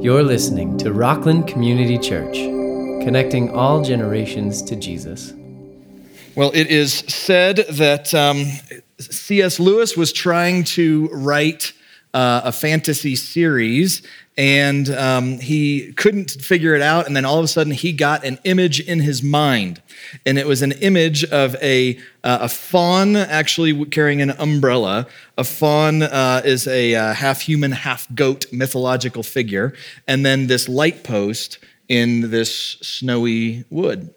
You're listening to Rockland Community Church, connecting all generations to Jesus. Well, it is said that um, C.S. Lewis was trying to write uh, a fantasy series and um, he couldn't figure it out. And then all of a sudden, he got an image in his mind. And it was an image of a, uh, a faun actually carrying an umbrella. A faun uh, is a uh, half human, half goat mythological figure. And then this light post in this snowy wood.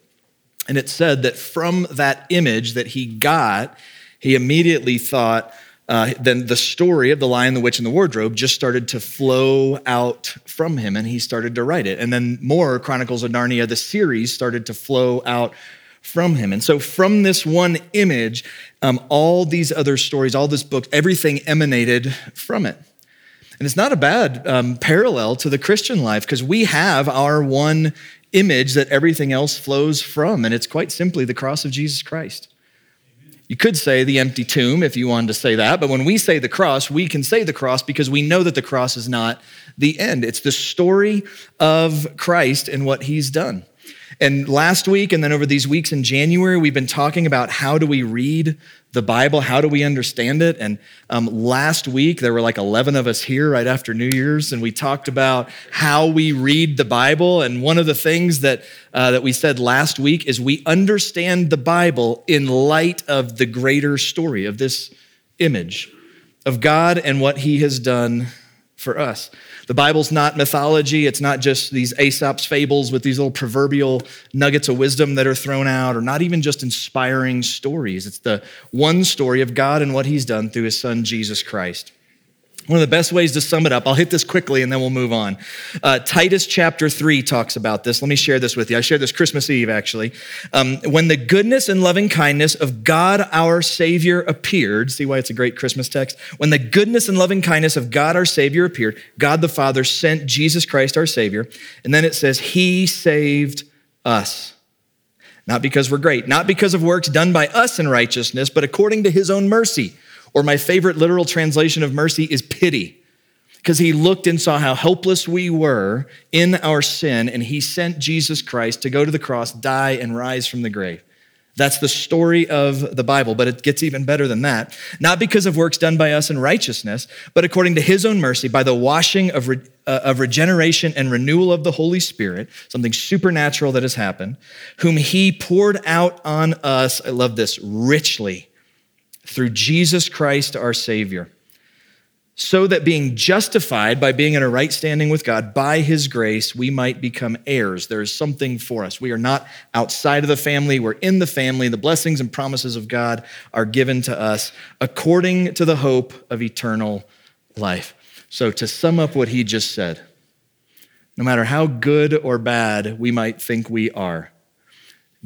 And it said that from that image that he got, he immediately thought, uh, then the story of the lion the witch and the wardrobe just started to flow out from him and he started to write it. And then more chronicles of narnia the series started to flow out from him. And so from this one image um, all these other stories all this book everything emanated from it. And it's not a bad um, parallel to the christian life because we have our one image that everything else flows from and it's quite simply the cross of jesus christ you could say the empty tomb if you wanted to say that, but when we say the cross, we can say the cross because we know that the cross is not the end. It's the story of Christ and what he's done. And last week, and then over these weeks in January, we've been talking about how do we read the Bible? How do we understand it? And um, last week, there were like 11 of us here right after New Year's, and we talked about how we read the Bible. And one of the things that, uh, that we said last week is we understand the Bible in light of the greater story of this image of God and what he has done for us. The Bible's not mythology. It's not just these Aesop's fables with these little proverbial nuggets of wisdom that are thrown out, or not even just inspiring stories. It's the one story of God and what he's done through his son, Jesus Christ. One of the best ways to sum it up, I'll hit this quickly and then we'll move on. Uh, Titus chapter 3 talks about this. Let me share this with you. I shared this Christmas Eve, actually. Um, when the goodness and loving kindness of God our Savior appeared, see why it's a great Christmas text? When the goodness and loving kindness of God our Savior appeared, God the Father sent Jesus Christ our Savior. And then it says, He saved us. Not because we're great, not because of works done by us in righteousness, but according to His own mercy or my favorite literal translation of mercy is pity. Because he looked and saw how helpless we were in our sin, and he sent Jesus Christ to go to the cross, die, and rise from the grave. That's the story of the Bible, but it gets even better than that. Not because of works done by us in righteousness, but according to his own mercy, by the washing of, re- uh, of regeneration and renewal of the Holy Spirit, something supernatural that has happened, whom he poured out on us, I love this, richly through Jesus Christ our Savior, so that being justified by being in a right standing with God by His grace, we might become heirs. There is something for us. We are not outside of the family, we're in the family. The blessings and promises of God are given to us according to the hope of eternal life. So, to sum up what he just said, no matter how good or bad we might think we are,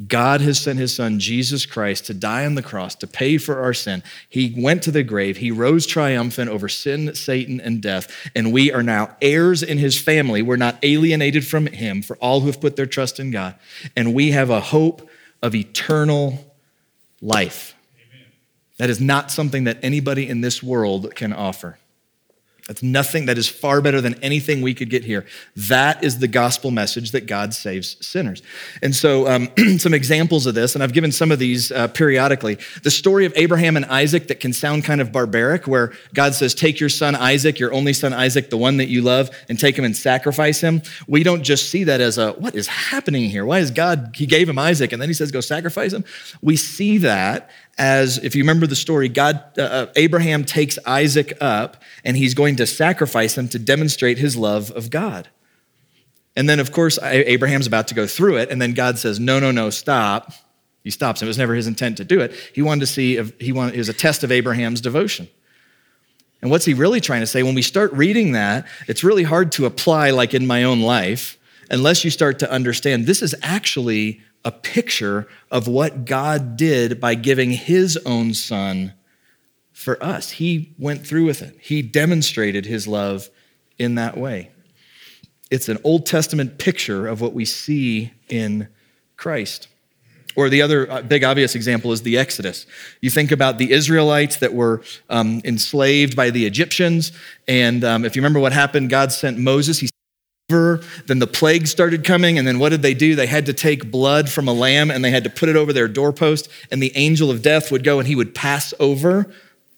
God has sent his son, Jesus Christ, to die on the cross to pay for our sin. He went to the grave. He rose triumphant over sin, Satan, and death. And we are now heirs in his family. We're not alienated from him for all who have put their trust in God. And we have a hope of eternal life. Amen. That is not something that anybody in this world can offer. That's nothing that is far better than anything we could get here. That is the gospel message that God saves sinners. And so, um, some examples of this, and I've given some of these uh, periodically. The story of Abraham and Isaac that can sound kind of barbaric, where God says, Take your son Isaac, your only son Isaac, the one that you love, and take him and sacrifice him. We don't just see that as a, What is happening here? Why is God, He gave him Isaac, and then He says, Go sacrifice him? We see that as if you remember the story, God, uh, uh, Abraham takes Isaac up and he's going to sacrifice him to demonstrate his love of God. And then, of course, Abraham's about to go through it, and then God says, "No, no, no, stop." He stops. It was never his intent to do it. He wanted to see if he wanted. It was a test of Abraham's devotion. And what's he really trying to say? When we start reading that, it's really hard to apply, like in my own life, unless you start to understand this is actually a picture of what God did by giving his own son for us. He went through with it, he demonstrated his love in that way. It's an Old Testament picture of what we see in Christ. Or the other uh, big obvious example is the Exodus. You think about the Israelites that were um, enslaved by the Egyptians. And um, if you remember what happened, God sent Moses. He then the plague started coming, and then what did they do? They had to take blood from a lamb and they had to put it over their doorpost, and the angel of death would go and he would pass over.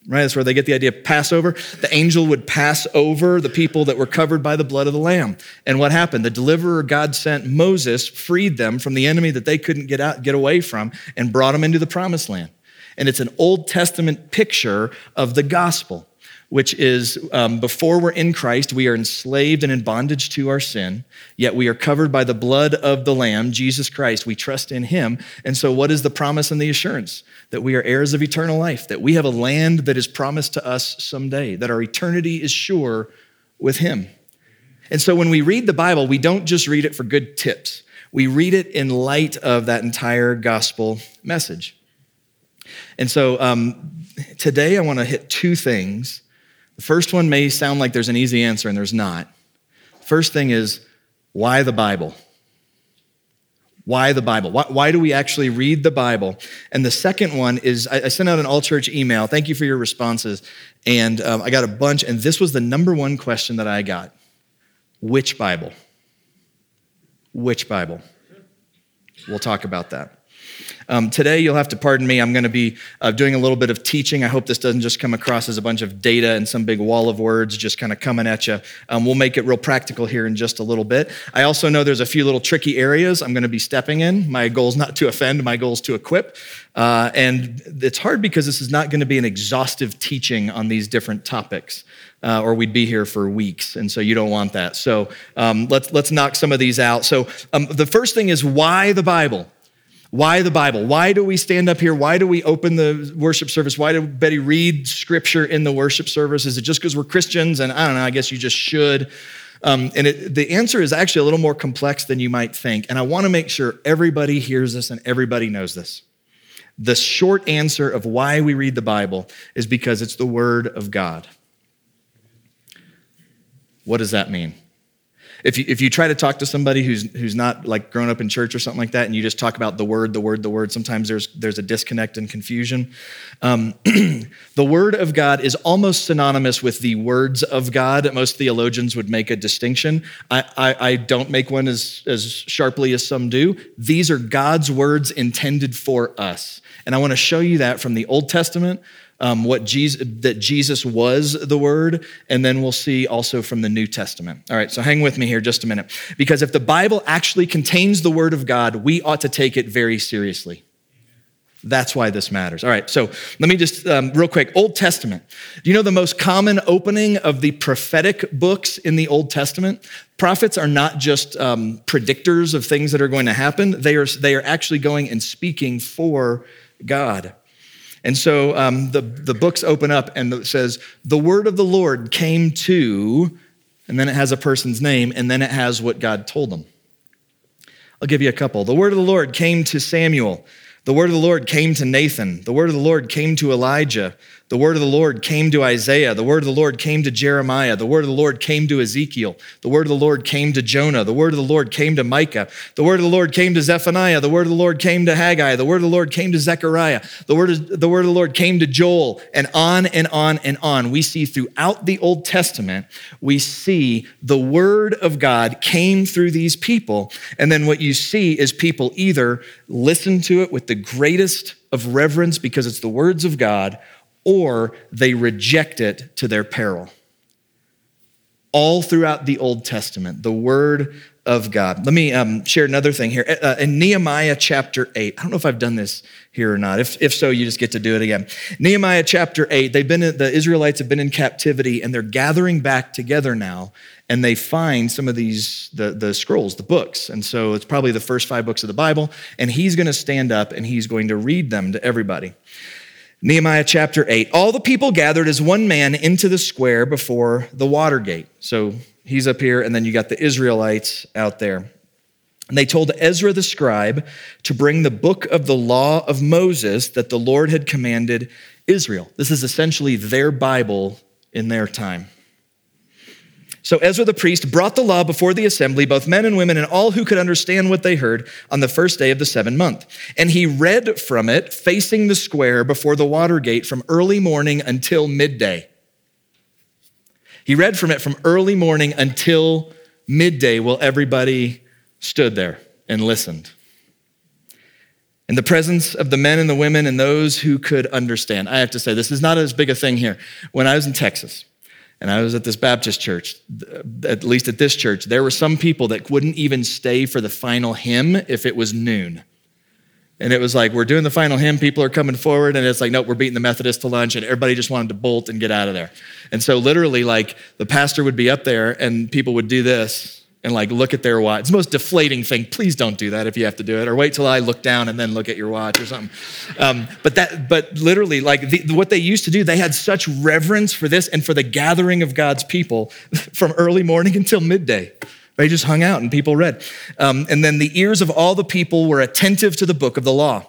Right, that's where they get the idea of Passover. The angel would pass over the people that were covered by the blood of the Lamb. And what happened? The deliverer God sent Moses freed them from the enemy that they couldn't get out, get away from, and brought them into the promised land. And it's an Old Testament picture of the gospel which is um, before we're in Christ, we are enslaved and in bondage to our sin, yet we are covered by the blood of the Lamb, Jesus Christ. We trust in Him. And so, what is the promise and the assurance? That we are heirs of eternal life, that we have a land that is promised to us someday, that our eternity is sure with Him. And so, when we read the Bible, we don't just read it for good tips, we read it in light of that entire gospel message. And so, um, today I want to hit two things the first one may sound like there's an easy answer, and there's not. First thing is, why the Bible? Why the Bible? Why, why, do we actually read the Bible? And the second one is I, I sent out an all church email. Thank you for your responses. And um, I got a bunch, and this was the number one question that I got Which Bible? Which Bible? We'll talk about that. Um, today, you'll have to pardon me. I'm going to be uh, doing a little bit of teaching. I hope this doesn't just come across as a bunch of data and some big wall of words just kind of coming at you. Um, we'll make it real practical here in just a little bit. I also know there's a few little tricky areas I'm going to be stepping in. My goal is not to offend, my goal is to equip. Uh, and it's hard because this is not going to be an exhaustive teaching on these different topics. Uh, or we'd be here for weeks, and so you don't want that. So um, let's let's knock some of these out. So um, the first thing is why the Bible. Why the Bible? Why do we stand up here? Why do we open the worship service? Why do Betty read scripture in the worship service? Is it just because we're Christians? And I don't know, I guess you just should. Um, and it, the answer is actually a little more complex than you might think. And I want to make sure everybody hears this and everybody knows this. The short answer of why we read the Bible is because it's the Word of God. What does that mean? If you, if you try to talk to somebody who's, who's not like grown up in church or something like that, and you just talk about the word, the word, the word, sometimes there's, there's a disconnect and confusion. Um, the word of God is almost synonymous with the words of God. Most theologians would make a distinction. I, I, I don't make one as, as sharply as some do. These are God's words intended for us. And I want to show you that from the Old Testament, um, what Jesus, that Jesus was the Word, and then we'll see also from the New Testament. All right, so hang with me here just a minute. Because if the Bible actually contains the Word of God, we ought to take it very seriously. That's why this matters. All right, so let me just, um, real quick Old Testament. Do you know the most common opening of the prophetic books in the Old Testament? Prophets are not just um, predictors of things that are going to happen, they are, they are actually going and speaking for God. And so um, the, the books open up and it says, The word of the Lord came to, and then it has a person's name, and then it has what God told them. I'll give you a couple. The word of the Lord came to Samuel. The word of the Lord came to Nathan. The word of the Lord came to Elijah. The word of the Lord came to Isaiah. The word of the Lord came to Jeremiah. The word of the Lord came to Ezekiel. The word of the Lord came to Jonah. The word of the Lord came to Micah. The word of the Lord came to Zephaniah. The word of the Lord came to Haggai. The word of the Lord came to Zechariah. The word of, the word of the Lord came to Joel, and on and on and on. We see throughout the Old Testament, we see the word of God came through these people. And then what you see is people either listen to it with the greatest of reverence because it's the words of God or they reject it to their peril. All throughout the Old Testament, the Word of God. Let me um, share another thing here. Uh, in Nehemiah chapter 8, I don't know if I've done this here or not. If, if so, you just get to do it again. Nehemiah chapter 8, they've been, the Israelites have been in captivity and they're gathering back together now and they find some of these, the, the scrolls, the books. And so it's probably the first five books of the Bible. And he's going to stand up and he's going to read them to everybody. Nehemiah chapter 8. All the people gathered as one man into the square before the water gate. So he's up here, and then you got the Israelites out there. And they told Ezra the scribe to bring the book of the law of Moses that the Lord had commanded Israel. This is essentially their Bible in their time. So Ezra the priest brought the law before the assembly, both men and women, and all who could understand what they heard on the first day of the seventh month. And he read from it facing the square before the water gate from early morning until midday. He read from it from early morning until midday while everybody stood there and listened. In the presence of the men and the women and those who could understand. I have to say, this is not as big a thing here. When I was in Texas, and I was at this Baptist church, at least at this church, there were some people that wouldn't even stay for the final hymn if it was noon. And it was like, we're doing the final hymn, people are coming forward, and it's like, nope, we're beating the Methodist to lunch, and everybody just wanted to bolt and get out of there. And so, literally, like, the pastor would be up there, and people would do this and like look at their watch. It's the most deflating thing. Please don't do that if you have to do it, or wait till I look down and then look at your watch or something. Um, but that, but literally, like the, what they used to do, they had such reverence for this and for the gathering of God's people from early morning until midday. They just hung out and people read. Um, and then the ears of all the people were attentive to the book of the law.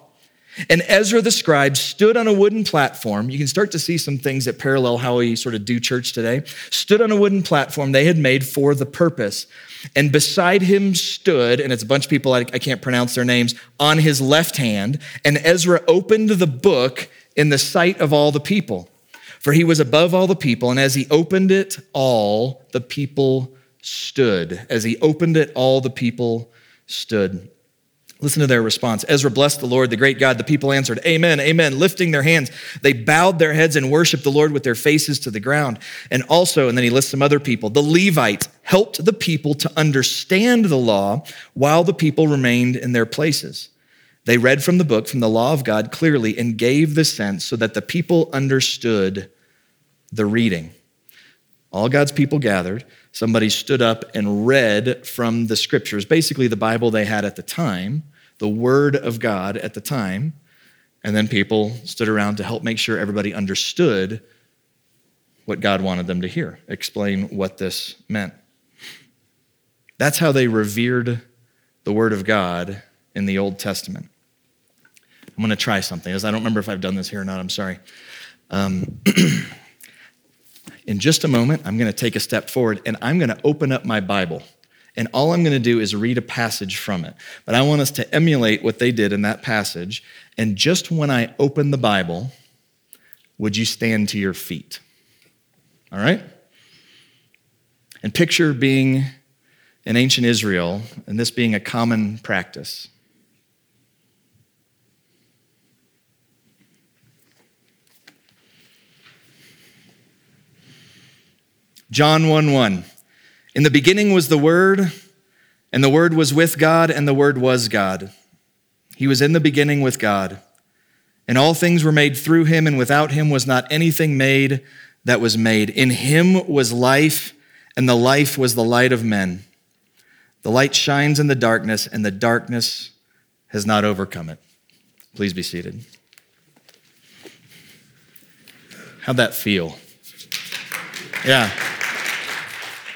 And Ezra the scribe stood on a wooden platform. You can start to see some things that parallel how we sort of do church today. Stood on a wooden platform they had made for the purpose. And beside him stood, and it's a bunch of people, I, I can't pronounce their names, on his left hand. And Ezra opened the book in the sight of all the people. For he was above all the people. And as he opened it, all the people stood. As he opened it, all the people stood. Listen to their response. Ezra blessed the Lord, the great God. The people answered, Amen, Amen, lifting their hands. They bowed their heads and worshiped the Lord with their faces to the ground. And also, and then he lists some other people, the Levites helped the people to understand the law while the people remained in their places. They read from the book, from the law of God clearly, and gave the sense so that the people understood the reading. All God's people gathered. Somebody stood up and read from the scriptures, basically the Bible they had at the time the Word of God at the time. And then people stood around to help make sure everybody understood what God wanted them to hear, explain what this meant. That's how they revered the Word of God in the Old Testament. I'm going to try something, as I don't remember if I've done this here or not. I'm sorry. Um, in just a moment, I'm going to take a step forward and I'm going to open up my Bible. And all I'm going to do is read a passage from it. But I want us to emulate what they did in that passage. And just when I open the Bible, would you stand to your feet? All right? And picture being in ancient Israel and this being a common practice. John 1 1. In the beginning was the Word, and the Word was with God, and the Word was God. He was in the beginning with God. And all things were made through him, and without him was not anything made that was made. In him was life, and the life was the light of men. The light shines in the darkness, and the darkness has not overcome it. Please be seated. How'd that feel? Yeah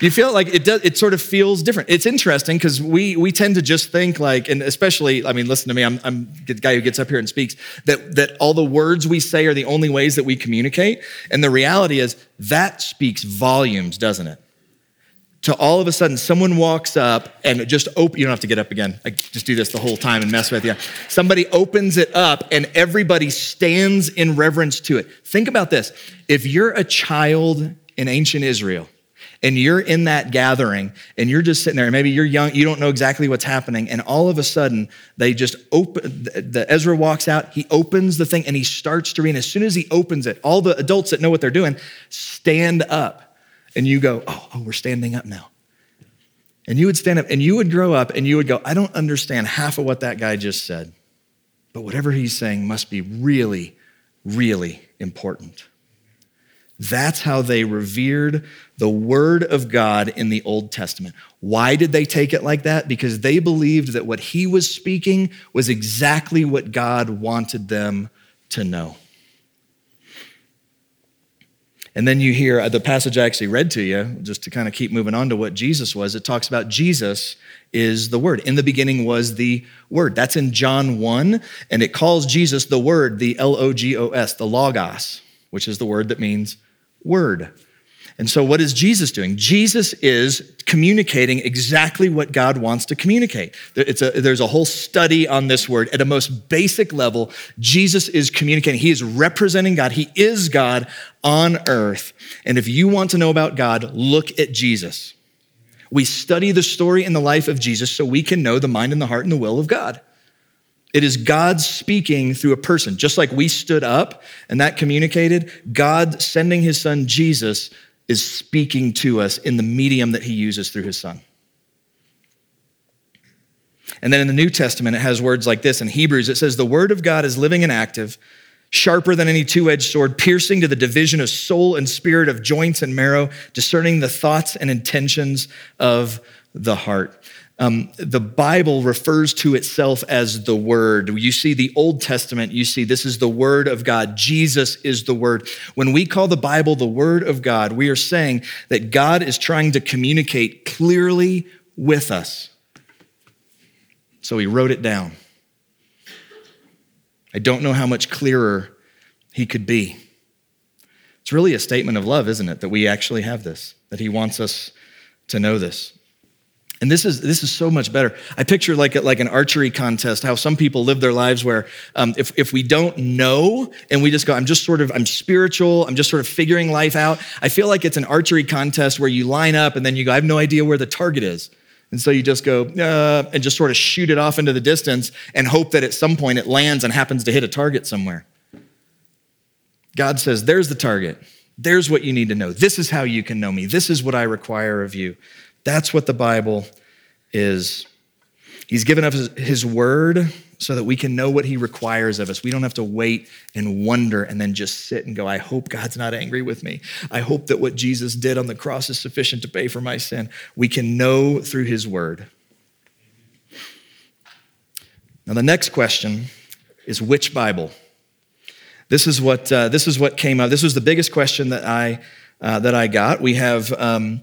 you feel like it does it sort of feels different. It's interesting because we we tend to just think like and especially i mean listen to me i'm, I'm the guy who gets up here and speaks that that all the words we say are the only ways that we communicate. And the reality is that speaks volumes doesn't it? To all of a sudden someone walks up and just open you don't have to get up again. I just do this the whole time and mess with you somebody opens it up and everybody stands in reverence to it. Think about this. If you're a child in ancient israel and you're in that gathering and you're just sitting there and maybe you're young you don't know exactly what's happening and all of a sudden they just open the ezra walks out he opens the thing and he starts to read and as soon as he opens it all the adults that know what they're doing stand up and you go oh, oh we're standing up now. And you would stand up and you would grow up and you would go i don't understand half of what that guy just said but whatever he's saying must be really really important that's how they revered the Word of God in the Old Testament. Why did they take it like that? Because they believed that what he was speaking was exactly what God wanted them to know. And then you hear uh, the passage I actually read to you, just to kind of keep moving on to what Jesus was. It talks about Jesus is the Word. In the beginning was the Word. That's in John 1, and it calls Jesus the Word, the L O G O S, the Logos, which is the word that means word. And so, what is Jesus doing? Jesus is communicating exactly what God wants to communicate. A, there's a whole study on this word. At a most basic level, Jesus is communicating. He is representing God. He is God on earth. And if you want to know about God, look at Jesus. We study the story and the life of Jesus so we can know the mind and the heart and the will of God. It is God speaking through a person. Just like we stood up and that communicated, God sending his son Jesus is speaking to us in the medium that he uses through his son. And then in the New Testament, it has words like this. In Hebrews, it says, The word of God is living and active, sharper than any two edged sword, piercing to the division of soul and spirit, of joints and marrow, discerning the thoughts and intentions of the heart. Um, the Bible refers to itself as the Word. You see the Old Testament, you see this is the Word of God. Jesus is the Word. When we call the Bible the Word of God, we are saying that God is trying to communicate clearly with us. So he wrote it down. I don't know how much clearer he could be. It's really a statement of love, isn't it, that we actually have this, that he wants us to know this. And this is, this is so much better. I picture like, like an archery contest, how some people live their lives where um, if, if we don't know and we just go, I'm just sort of, I'm spiritual, I'm just sort of figuring life out. I feel like it's an archery contest where you line up and then you go, I have no idea where the target is. And so you just go uh, and just sort of shoot it off into the distance and hope that at some point it lands and happens to hit a target somewhere. God says, There's the target. There's what you need to know. This is how you can know me. This is what I require of you. That's what the Bible is. He's given us his word so that we can know what he requires of us. We don't have to wait and wonder and then just sit and go, I hope God's not angry with me. I hope that what Jesus did on the cross is sufficient to pay for my sin. We can know through his word. Now, the next question is which Bible? This is what, uh, this is what came up. This was the biggest question that I uh, that I got. We have um,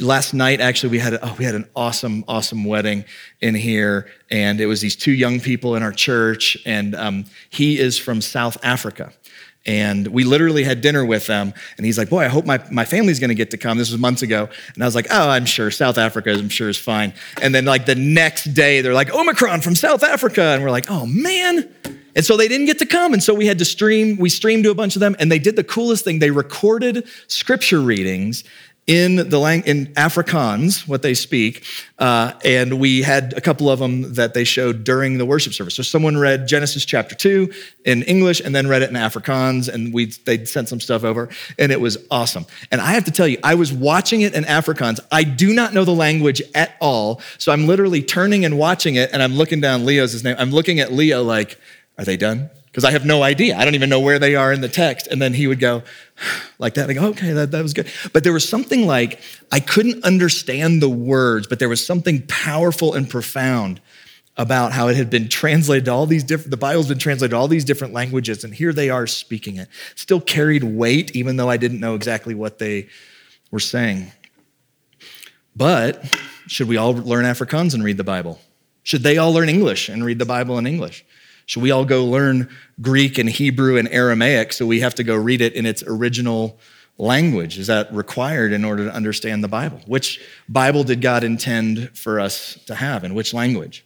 last night actually we had oh we had an awesome awesome wedding in here, and it was these two young people in our church, and um, he is from South Africa. And we literally had dinner with them. And he's like, Boy, I hope my, my family's gonna get to come. This was months ago. And I was like, Oh, I'm sure. South Africa, I'm sure, is fine. And then, like, the next day, they're like, Omicron from South Africa. And we're like, Oh, man. And so they didn't get to come. And so we had to stream, we streamed to a bunch of them, and they did the coolest thing. They recorded scripture readings in the lang- in Afrikaans, what they speak, uh, and we had a couple of them that they showed during the worship service. So someone read Genesis chapter two in English and then read it in Afrikaans, and we they sent some stuff over, and it was awesome. And I have to tell you, I was watching it in Afrikaans. I do not know the language at all, so I'm literally turning and watching it, and I'm looking down Leo's name. I'm looking at Leo like are they done? Because I have no idea. I don't even know where they are in the text. And then he would go like that. I go, okay, that, that was good. But there was something like, I couldn't understand the words, but there was something powerful and profound about how it had been translated to all these different, the Bible's been translated to all these different languages, and here they are speaking it. Still carried weight, even though I didn't know exactly what they were saying. But should we all learn Afrikaans and read the Bible? Should they all learn English and read the Bible in English? Should we all go learn Greek and Hebrew and Aramaic so we have to go read it in its original language? Is that required in order to understand the Bible? Which Bible did God intend for us to have and which language?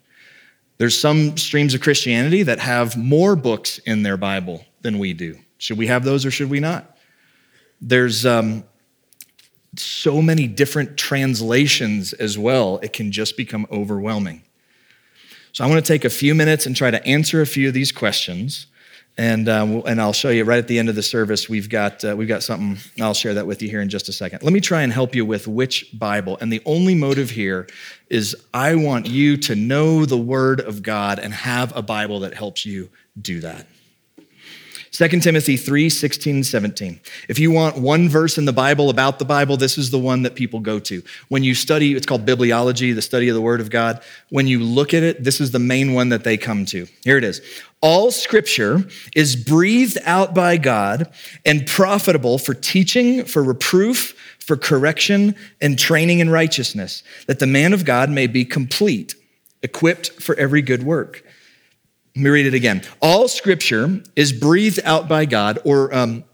There's some streams of Christianity that have more books in their Bible than we do. Should we have those or should we not? There's um, so many different translations as well, it can just become overwhelming. So I want to take a few minutes and try to answer a few of these questions. And, uh, and I'll show you right at the end of the service, we've got, uh, we've got something, I'll share that with you here in just a second. Let me try and help you with which Bible. And the only motive here is I want you to know the Word of God and have a Bible that helps you do that. 2 Timothy 3 16, 17. If you want one verse in the Bible about the Bible, this is the one that people go to. When you study, it's called bibliology, the study of the Word of God. When you look at it, this is the main one that they come to. Here it is. All scripture is breathed out by God and profitable for teaching, for reproof, for correction, and training in righteousness, that the man of God may be complete, equipped for every good work. Let me read it again. All scripture is breathed out by God, or um,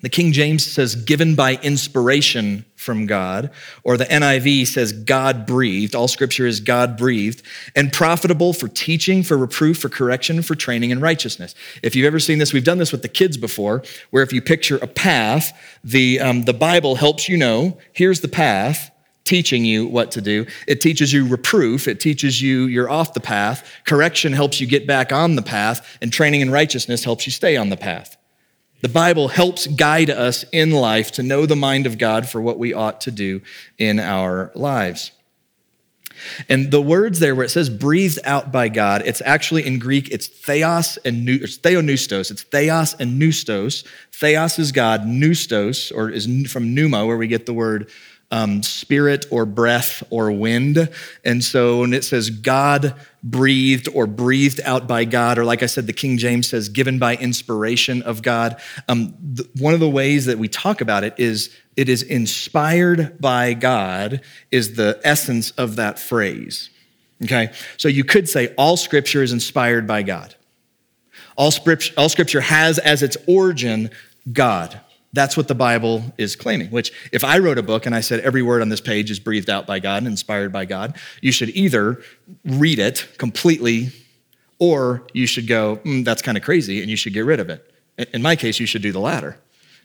the King James says given by inspiration from God, or the NIV says God breathed. All scripture is God breathed and profitable for teaching, for reproof, for correction, for training in righteousness. If you've ever seen this, we've done this with the kids before, where if you picture a path, the, um, the Bible helps you know here's the path teaching you what to do. It teaches you reproof. It teaches you you're off the path. Correction helps you get back on the path, and training in righteousness helps you stay on the path. The Bible helps guide us in life to know the mind of God for what we ought to do in our lives. And the words there where it says breathed out by God, it's actually in Greek, it's theos and it's theopneustos. It's theos and pneustos. Theos is God, pneustos, or is from pneuma, where we get the word um, spirit or breath or wind. And so when it says God breathed or breathed out by God, or like I said, the King James says given by inspiration of God, um, the, one of the ways that we talk about it is it is inspired by God, is the essence of that phrase. Okay? So you could say all scripture is inspired by God. All scripture, all scripture has as its origin God. That's what the Bible is claiming, which, if I wrote a book and I said every word on this page is breathed out by God and inspired by God, you should either read it completely or you should go, mm, that's kind of crazy, and you should get rid of it. In my case, you should do the latter.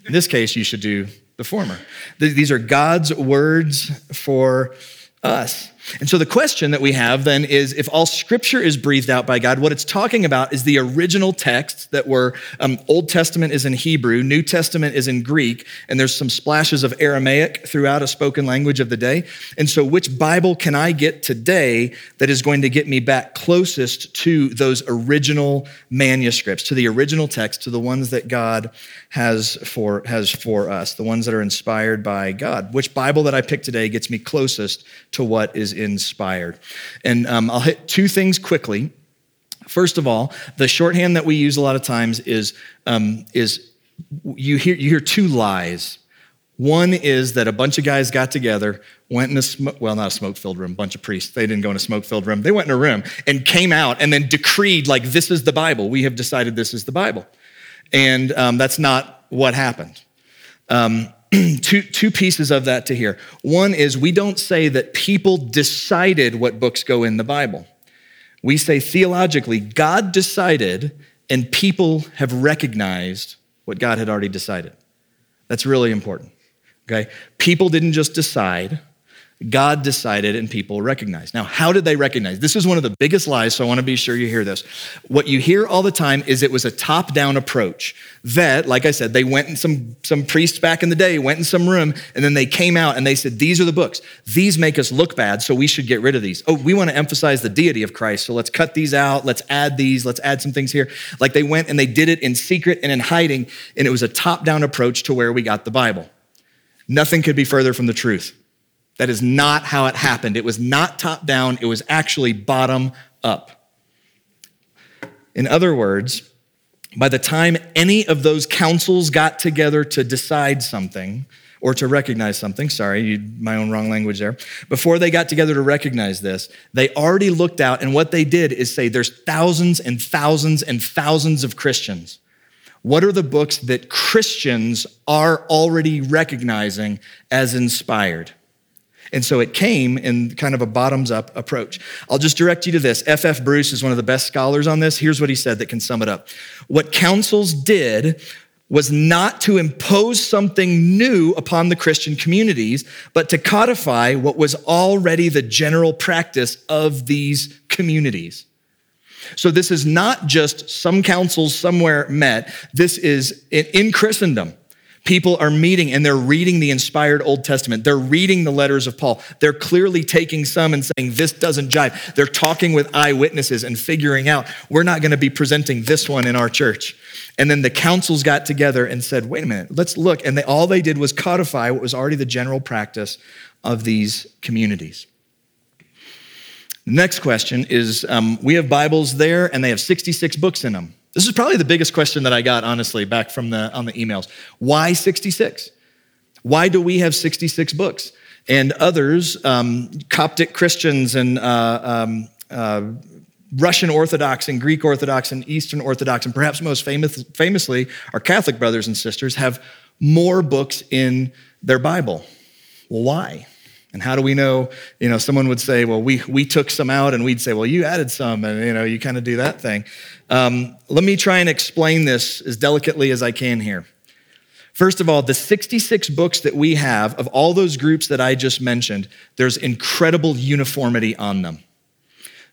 In this case, you should do the former. These are God's words for us. And so the question that we have then is if all scripture is breathed out by God, what it's talking about is the original text that were um, Old Testament is in Hebrew, New Testament is in Greek, and there's some splashes of Aramaic throughout a spoken language of the day. And so which Bible can I get today that is going to get me back closest to those original manuscripts, to the original text, to the ones that God has for, has for us, the ones that are inspired by God? Which Bible that I pick today gets me closest to what is inspired. And um, I'll hit two things quickly. First of all, the shorthand that we use a lot of times is, um, is you, hear, you hear two lies. One is that a bunch of guys got together, went in a smoke, well, not a smoke filled room, bunch of priests. They didn't go in a smoke filled room. They went in a room and came out and then decreed, like, this is the Bible. We have decided this is the Bible. And um, that's not what happened. Um, two, two pieces of that to hear. One is we don't say that people decided what books go in the Bible. We say theologically, God decided and people have recognized what God had already decided. That's really important. Okay? People didn't just decide, God decided and people recognized. Now, how did they recognize? This is one of the biggest lies, so I want to be sure you hear this. What you hear all the time is it was a top down approach. That, like I said, they went in some, some priests back in the day, went in some room, and then they came out and they said, These are the books. These make us look bad, so we should get rid of these. Oh, we want to emphasize the deity of Christ, so let's cut these out, let's add these, let's add some things here. Like they went and they did it in secret and in hiding, and it was a top down approach to where we got the Bible. Nothing could be further from the truth. That is not how it happened. It was not top down, it was actually bottom up. In other words, by the time any of those councils got together to decide something or to recognize something, sorry, you, my own wrong language there, before they got together to recognize this, they already looked out, and what they did is say there's thousands and thousands and thousands of Christians. What are the books that Christians are already recognizing as inspired? And so it came in kind of a bottoms up approach. I'll just direct you to this. F.F. F. Bruce is one of the best scholars on this. Here's what he said that can sum it up. What councils did was not to impose something new upon the Christian communities, but to codify what was already the general practice of these communities. So this is not just some councils somewhere met. This is in Christendom. People are meeting and they're reading the inspired Old Testament. They're reading the letters of Paul. They're clearly taking some and saying, this doesn't jive. They're talking with eyewitnesses and figuring out, we're not going to be presenting this one in our church. And then the councils got together and said, wait a minute, let's look. And they, all they did was codify what was already the general practice of these communities. next question is um, we have Bibles there and they have 66 books in them. This is probably the biggest question that I got, honestly, back from the on the emails. Why 66? Why do we have 66 books? And others, um, Coptic Christians and uh, um, uh, Russian Orthodox and Greek Orthodox and Eastern Orthodox, and perhaps most famous, famously, our Catholic brothers and sisters have more books in their Bible. Well, why? And how do we know? You know, someone would say, well, we, we took some out, and we'd say, well, you added some, and, you know, you kind of do that thing. Um, let me try and explain this as delicately as I can here. First of all, the 66 books that we have, of all those groups that I just mentioned, there's incredible uniformity on them.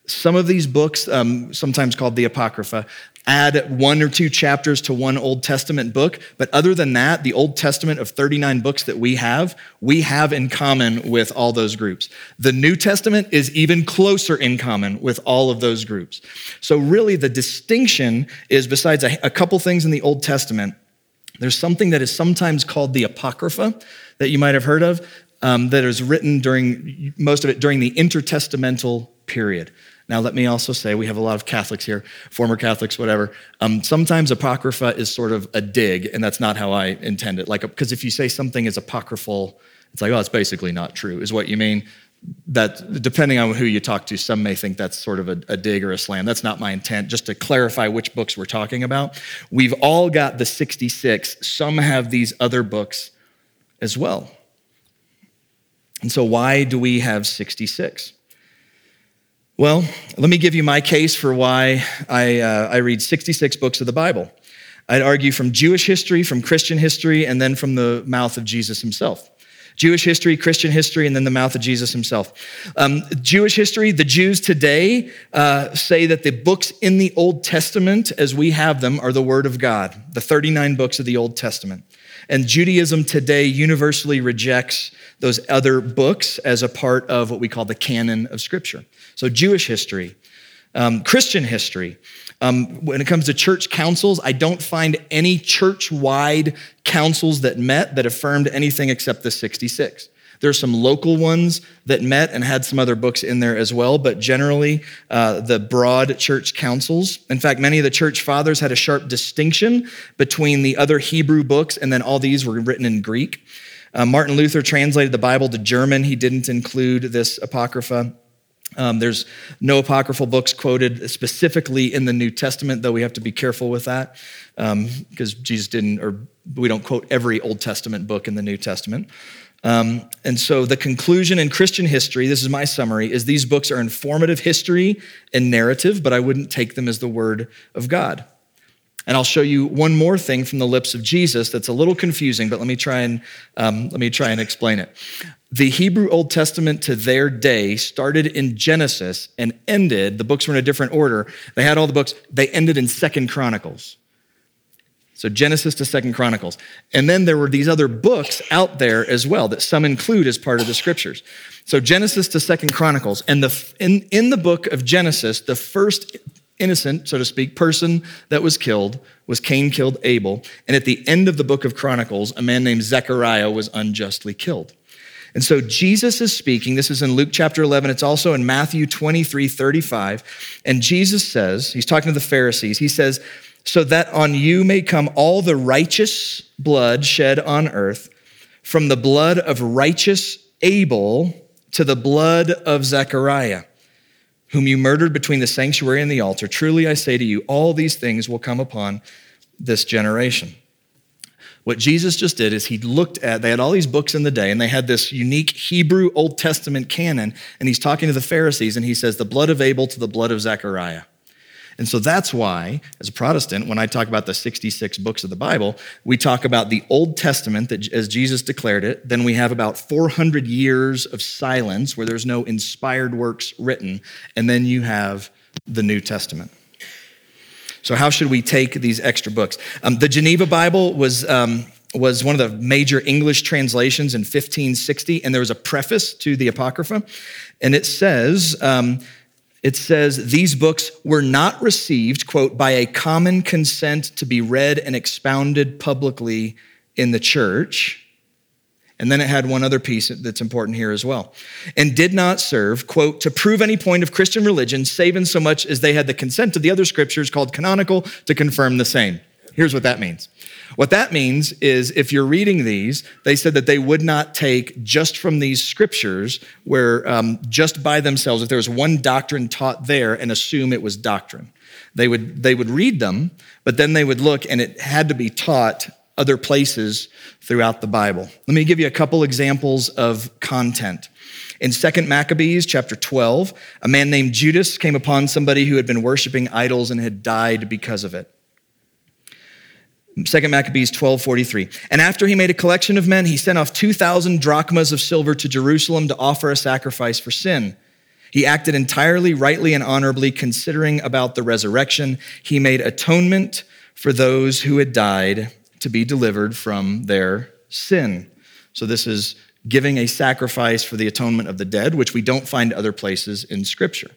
Some of these books, um, sometimes called the Apocrypha, add one or two chapters to one Old Testament book. But other than that, the Old Testament of 39 books that we have, we have in common with all those groups. The New Testament is even closer in common with all of those groups. So, really, the distinction is besides a, a couple things in the Old Testament, there's something that is sometimes called the Apocrypha that you might have heard of. Um, that is written during most of it during the intertestamental period. Now, let me also say we have a lot of Catholics here, former Catholics, whatever. Um, sometimes apocrypha is sort of a dig, and that's not how I intend it. Like, because if you say something is apocryphal, it's like, oh, it's basically not true, is what you mean. That depending on who you talk to, some may think that's sort of a, a dig or a slam. That's not my intent. Just to clarify which books we're talking about, we've all got the 66. Some have these other books as well. And so, why do we have 66? Well, let me give you my case for why I, uh, I read 66 books of the Bible. I'd argue from Jewish history, from Christian history, and then from the mouth of Jesus himself. Jewish history, Christian history, and then the mouth of Jesus himself. Um, Jewish history, the Jews today uh, say that the books in the Old Testament, as we have them, are the Word of God, the 39 books of the Old Testament. And Judaism today universally rejects those other books as a part of what we call the canon of Scripture. So, Jewish history, um, Christian history. Um, when it comes to church councils, I don't find any church wide councils that met that affirmed anything except the 66. There's some local ones that met and had some other books in there as well, but generally, uh, the broad church councils. In fact, many of the church fathers had a sharp distinction between the other Hebrew books, and then all these were written in Greek. Uh, Martin Luther translated the Bible to German. He didn't include this Apocrypha. Um, there's no apocryphal books quoted specifically in the New Testament, though we have to be careful with that because um, Jesus didn't, or we don't quote every Old Testament book in the New Testament. Um, and so the conclusion in Christian history, this is my summary, is these books are informative history and narrative, but I wouldn't take them as the word of God. And I'll show you one more thing from the lips of Jesus that's a little confusing, but let me try and um, let me try and explain it. The Hebrew Old Testament to their day started in Genesis and ended. The books were in a different order. They had all the books. They ended in Second Chronicles. So Genesis to Second Chronicles, and then there were these other books out there as well that some include as part of the scriptures. So Genesis to Second Chronicles, and the in in the book of Genesis, the first innocent, so to speak, person that was killed was Cain killed Abel. And at the end of the book of Chronicles, a man named Zechariah was unjustly killed. And so Jesus is speaking. This is in Luke chapter 11. It's also in Matthew 23 35. And Jesus says, He's talking to the Pharisees, He says, So that on you may come all the righteous blood shed on earth, from the blood of righteous Abel to the blood of Zechariah whom you murdered between the sanctuary and the altar. Truly I say to you, all these things will come upon this generation. What Jesus just did is he looked at, they had all these books in the day, and they had this unique Hebrew Old Testament canon, and he's talking to the Pharisees, and he says, the blood of Abel to the blood of Zechariah. And so that's why, as a Protestant, when I talk about the 66 books of the Bible, we talk about the Old Testament that, as Jesus declared it. Then we have about 400 years of silence where there's no inspired works written. And then you have the New Testament. So, how should we take these extra books? Um, the Geneva Bible was. Um, was one of the major English translations in 1560, and there was a preface to the Apocrypha. And it says, um, it says these books were not received, quote, by a common consent to be read and expounded publicly in the church. And then it had one other piece that's important here as well. And did not serve, quote, to prove any point of Christian religion, save in so much as they had the consent of the other scriptures called canonical to confirm the same. Here's what that means what that means is if you're reading these, they said that they would not take just from these scriptures, where um, just by themselves, if there was one doctrine taught there, and assume it was doctrine. They would, they would read them, but then they would look, and it had to be taught other places throughout the Bible. Let me give you a couple examples of content. In 2nd Maccabees chapter 12, a man named Judas came upon somebody who had been worshiping idols and had died because of it. Second Maccabees 12:43. And after he made a collection of men, he sent off 2,000 drachmas of silver to Jerusalem to offer a sacrifice for sin. He acted entirely rightly and honorably, considering about the resurrection. He made atonement for those who had died to be delivered from their sin. So, this is giving a sacrifice for the atonement of the dead, which we don't find other places in Scripture.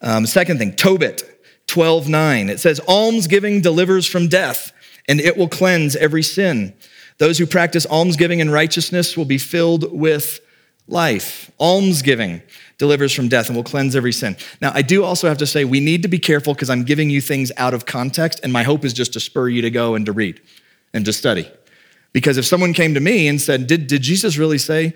Um, second thing, Tobit 12 9. It says, Almsgiving delivers from death, and it will cleanse every sin. Those who practice almsgiving and righteousness will be filled with life. Almsgiving delivers from death and will cleanse every sin. Now, I do also have to say we need to be careful because I'm giving you things out of context, and my hope is just to spur you to go and to read and to study. Because if someone came to me and said, Did, did Jesus really say,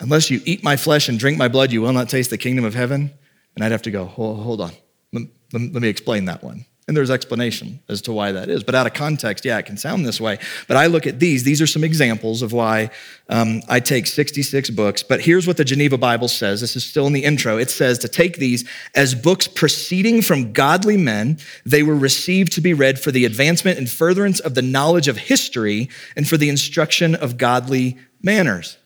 Unless you eat my flesh and drink my blood, you will not taste the kingdom of heaven? And I'd have to go, Hold, on, let, let me explain that one. And there's explanation as to why that is. But out of context, yeah, it can sound this way. But I look at these. These are some examples of why um, I take 66 books. But here's what the Geneva Bible says. This is still in the intro. It says to take these as books proceeding from godly men. They were received to be read for the advancement and furtherance of the knowledge of history and for the instruction of godly manners.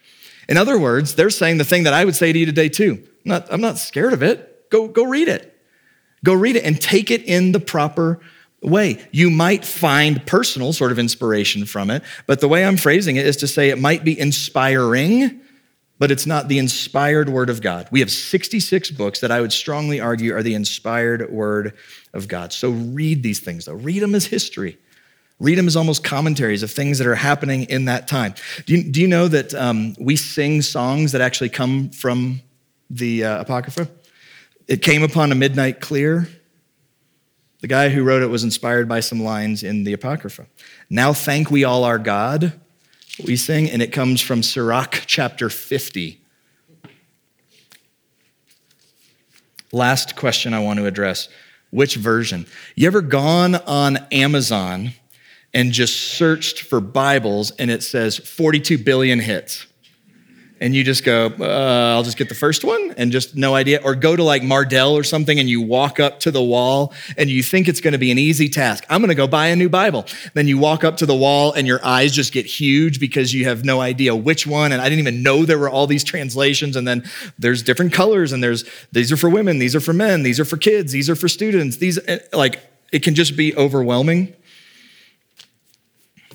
In other words, they're saying the thing that I would say to you today, too. I'm not, I'm not scared of it. Go, go read it. Go read it and take it in the proper way. You might find personal sort of inspiration from it, but the way I'm phrasing it is to say it might be inspiring, but it's not the inspired word of God. We have 66 books that I would strongly argue are the inspired word of God. So read these things, though. Read them as history. Read them as almost commentaries of things that are happening in that time. Do you, do you know that um, we sing songs that actually come from the uh, Apocrypha? It came upon a midnight clear. The guy who wrote it was inspired by some lines in the Apocrypha. Now thank we all our God, we sing, and it comes from Sirach chapter 50. Last question I want to address which version? You ever gone on Amazon and just searched for Bibles and it says 42 billion hits? And you just go, uh, I'll just get the first one and just no idea. Or go to like Mardel or something and you walk up to the wall and you think it's going to be an easy task. I'm going to go buy a new Bible. Then you walk up to the wall and your eyes just get huge because you have no idea which one. And I didn't even know there were all these translations. And then there's different colors and there's, these are for women, these are for men, these are for kids, these are for students. These, like, it can just be overwhelming.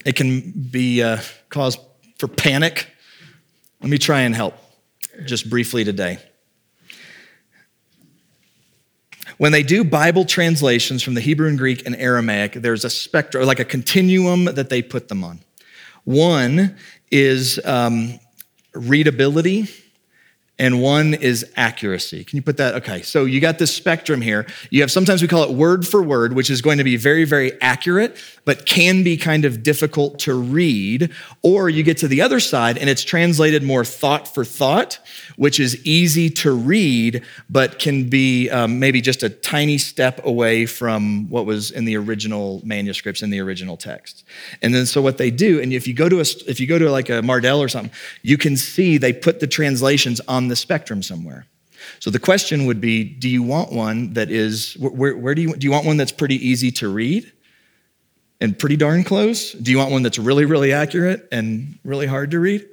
It can be uh, cause for panic let me try and help just briefly today. When they do Bible translations from the Hebrew and Greek and Aramaic, there's a spectrum, like a continuum that they put them on. One is um, readability, and one is accuracy. Can you put that? Okay, so you got this spectrum here. You have sometimes we call it word for word, which is going to be very, very accurate, but can be kind of difficult to read. Or you get to the other side and it's translated more thought for thought, which is easy to read, but can be um, maybe just a tiny step away from what was in the original manuscripts in the original text. And then so what they do, and if you go to a, if you go to like a Mardel or something, you can see they put the translations on the spectrum somewhere. So the question would be do you want one that is, where, where do you, do you want one that's pretty easy to read and pretty darn close? Do you want one that's really, really accurate and really hard to read?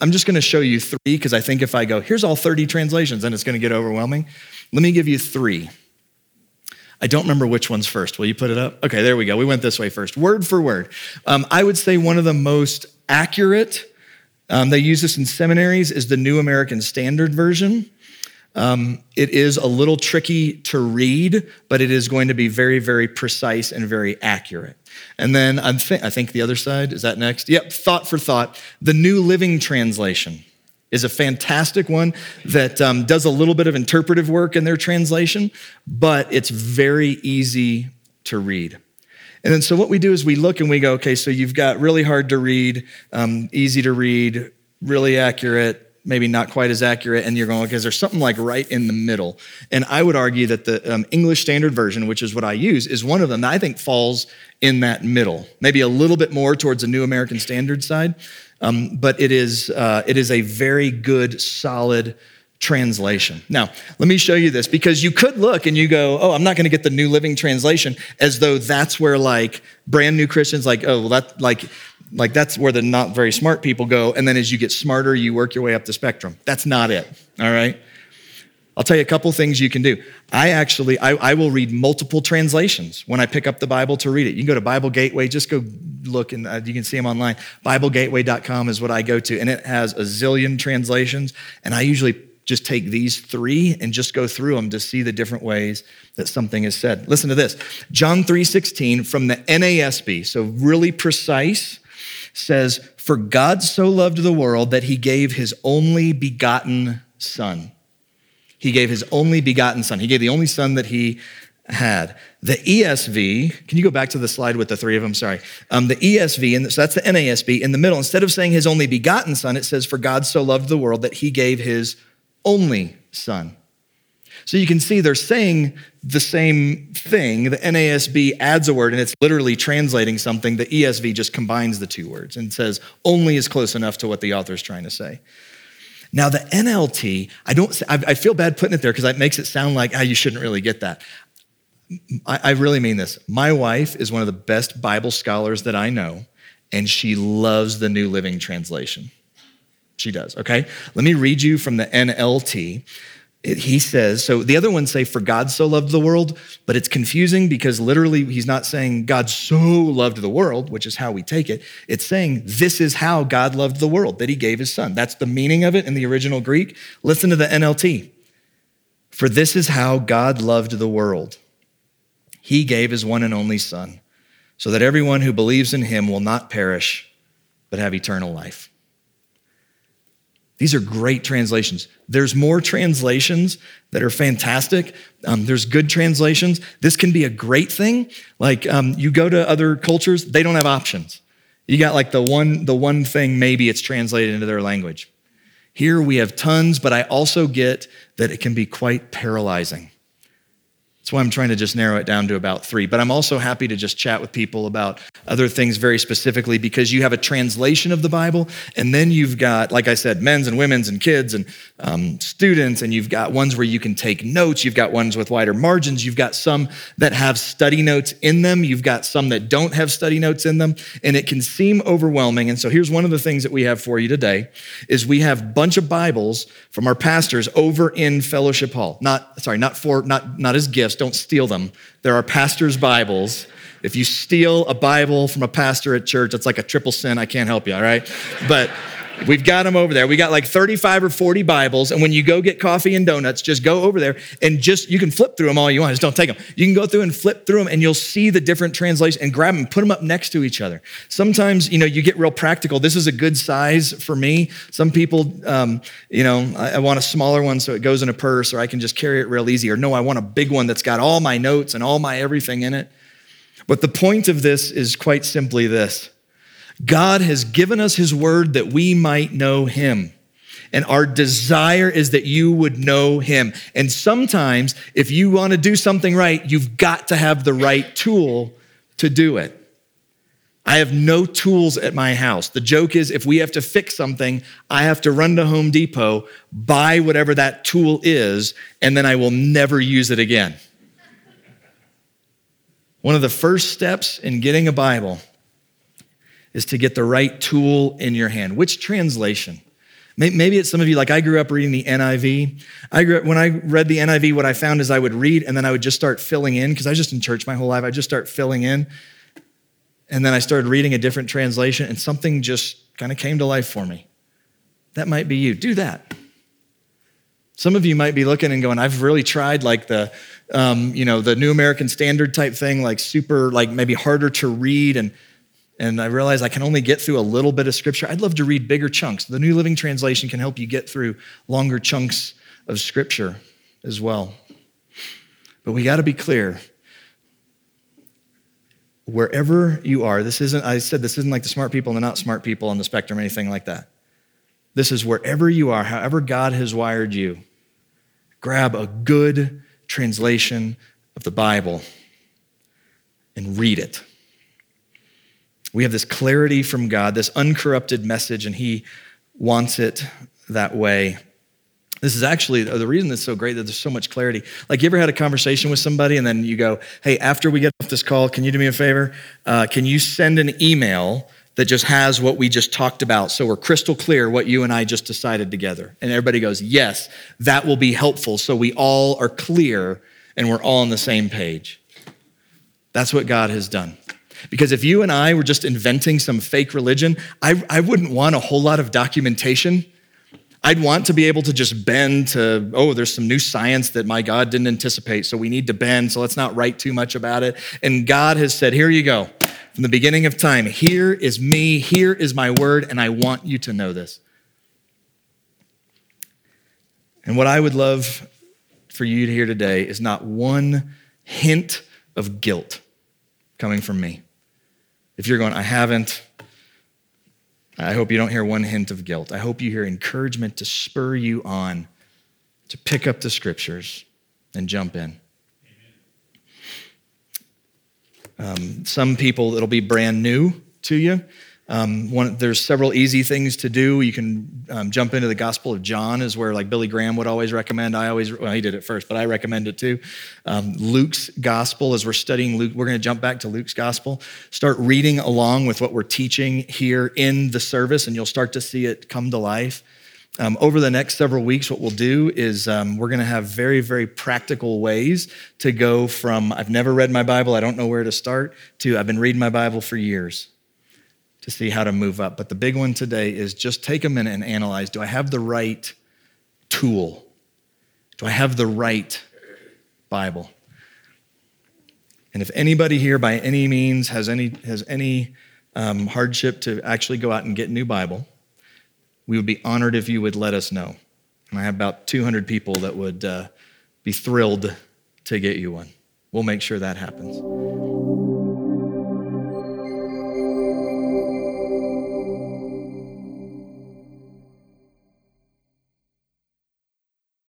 I'm just going to show you three because I think if I go, here's all 30 translations, then it's going to get overwhelming. Let me give you three. I don't remember which one's first. Will you put it up? Okay, there we go. We went this way first. Word for word. Um, I would say one of the most accurate um, they use this in seminaries as the New American Standard Version. Um, it is a little tricky to read, but it is going to be very, very precise and very accurate. And then I think, I think the other side, is that next? Yep, thought for thought. The New Living Translation is a fantastic one that um, does a little bit of interpretive work in their translation, but it's very easy to read. And then so what we do is we look and we go, okay, so you've got really hard to read, um, easy to read, really accurate, maybe not quite as accurate, and you're going, okay, is there something like right in the middle? And I would argue that the um, English Standard Version, which is what I use, is one of them that I think falls in that middle, maybe a little bit more towards the New American Standard side, um, but it is, uh, it is a very good, solid translation. Now, let me show you this because you could look and you go, oh, I'm not going to get the New Living Translation as though that's where like brand new Christians, like, oh, well, that, like, like that's where the not very smart people go. And then as you get smarter, you work your way up the spectrum. That's not it, all right? I'll tell you a couple things you can do. I actually, I, I, will read multiple translations when I pick up the Bible to read it. You can go to Bible Gateway, just go look and uh, you can see them online. BibleGateway.com is what I go to, and it has a zillion translations. And I usually just take these three and just go through them to see the different ways that something is said. Listen to this. John 3:16 from the NASB, so really precise, says, "For God so loved the world that he gave his only begotten son." He gave his only begotten son. He gave the only son that he had. The ESV, can you go back to the slide with the three of them? Sorry. Um, the ESV, and so that's the NASB, in the middle, instead of saying his only begotten son, it says, For God so loved the world that he gave his only son. So you can see they're saying the same thing. The NASB adds a word and it's literally translating something. The ESV just combines the two words and says only is close enough to what the author is trying to say. Now, the NLT, I don't, I feel bad putting it there because it makes it sound like, ah, oh, you shouldn't really get that. I really mean this. My wife is one of the best Bible scholars that I know, and she loves the New Living Translation. She does, okay? Let me read you from the NLT it, he says, so the other ones say, for God so loved the world, but it's confusing because literally he's not saying God so loved the world, which is how we take it. It's saying this is how God loved the world, that he gave his son. That's the meaning of it in the original Greek. Listen to the NLT. For this is how God loved the world. He gave his one and only son, so that everyone who believes in him will not perish, but have eternal life. These are great translations. There's more translations that are fantastic. Um, there's good translations. This can be a great thing. Like um, you go to other cultures, they don't have options. You got like the one, the one thing maybe it's translated into their language. Here we have tons, but I also get that it can be quite paralyzing. That's why I'm trying to just narrow it down to about three. But I'm also happy to just chat with people about other things very specifically because you have a translation of the Bible, and then you've got, like I said, men's and women's and kids and um, students, and you've got ones where you can take notes. You've got ones with wider margins. You've got some that have study notes in them. You've got some that don't have study notes in them, and it can seem overwhelming. And so here's one of the things that we have for you today: is we have a bunch of Bibles from our pastors over in Fellowship Hall. Not sorry, not for not not as gifts don't steal them. There are pastors' Bibles. If you steal a Bible from a pastor at church, it's like a triple sin. I can't help you, all right? But We've got them over there. We got like 35 or 40 Bibles. And when you go get coffee and donuts, just go over there and just, you can flip through them all you want. Just don't take them. You can go through and flip through them and you'll see the different translations and grab them, put them up next to each other. Sometimes, you know, you get real practical. This is a good size for me. Some people, um, you know, I, I want a smaller one so it goes in a purse or I can just carry it real easy. Or no, I want a big one that's got all my notes and all my everything in it. But the point of this is quite simply this God has given us his word that we might know him. And our desire is that you would know him. And sometimes, if you want to do something right, you've got to have the right tool to do it. I have no tools at my house. The joke is if we have to fix something, I have to run to Home Depot, buy whatever that tool is, and then I will never use it again. One of the first steps in getting a Bible is to get the right tool in your hand. Which translation? Maybe it's some of you, like I grew up reading the NIV. I grew up, when I read the NIV, what I found is I would read and then I would just start filling in, because I was just in church my whole life. I just start filling in. And then I started reading a different translation and something just kind of came to life for me. That might be you. Do that. Some of you might be looking and going, I've really tried like the, um, you know, the New American Standard type thing, like super, like maybe harder to read. And and I realize I can only get through a little bit of scripture. I'd love to read bigger chunks. The New Living Translation can help you get through longer chunks of scripture as well. But we got to be clear. Wherever you are, this isn't, I said this isn't like the smart people and the not smart people on the spectrum, anything like that. This is wherever you are, however God has wired you, grab a good translation of the Bible and read it. We have this clarity from God, this uncorrupted message, and He wants it that way. This is actually the reason it's so great that there's so much clarity. Like, you ever had a conversation with somebody and then you go, hey, after we get off this call, can you do me a favor? Uh, can you send an email that just has what we just talked about so we're crystal clear what you and I just decided together? And everybody goes, yes, that will be helpful so we all are clear and we're all on the same page. That's what God has done. Because if you and I were just inventing some fake religion, I, I wouldn't want a whole lot of documentation I'd want to be able to just bend to, oh, there's some new science that my God didn't anticipate, so we need to bend, so let's not write too much about it. And God has said, here you go. From the beginning of time, here is me, here is my word, and I want you to know this. And what I would love for you to hear today is not one hint of guilt coming from me. If you're going, I haven't, I hope you don't hear one hint of guilt. I hope you hear encouragement to spur you on to pick up the scriptures and jump in. Um, some people, it'll be brand new to you. Um, one, there's several easy things to do. You can um, jump into the Gospel of John, is where like Billy Graham would always recommend. I always, well, he did it first, but I recommend it too. Um, Luke's Gospel, as we're studying Luke, we're going to jump back to Luke's Gospel. Start reading along with what we're teaching here in the service, and you'll start to see it come to life. Um, over the next several weeks, what we'll do is um, we're going to have very, very practical ways to go from I've never read my Bible, I don't know where to start, to I've been reading my Bible for years to see how to move up. But the big one today is just take a minute and analyze do I have the right tool? Do I have the right Bible? And if anybody here by any means has any, has any um, hardship to actually go out and get a new Bible, we would be honored if you would let us know. And I have about 200 people that would uh, be thrilled to get you one. We'll make sure that happens.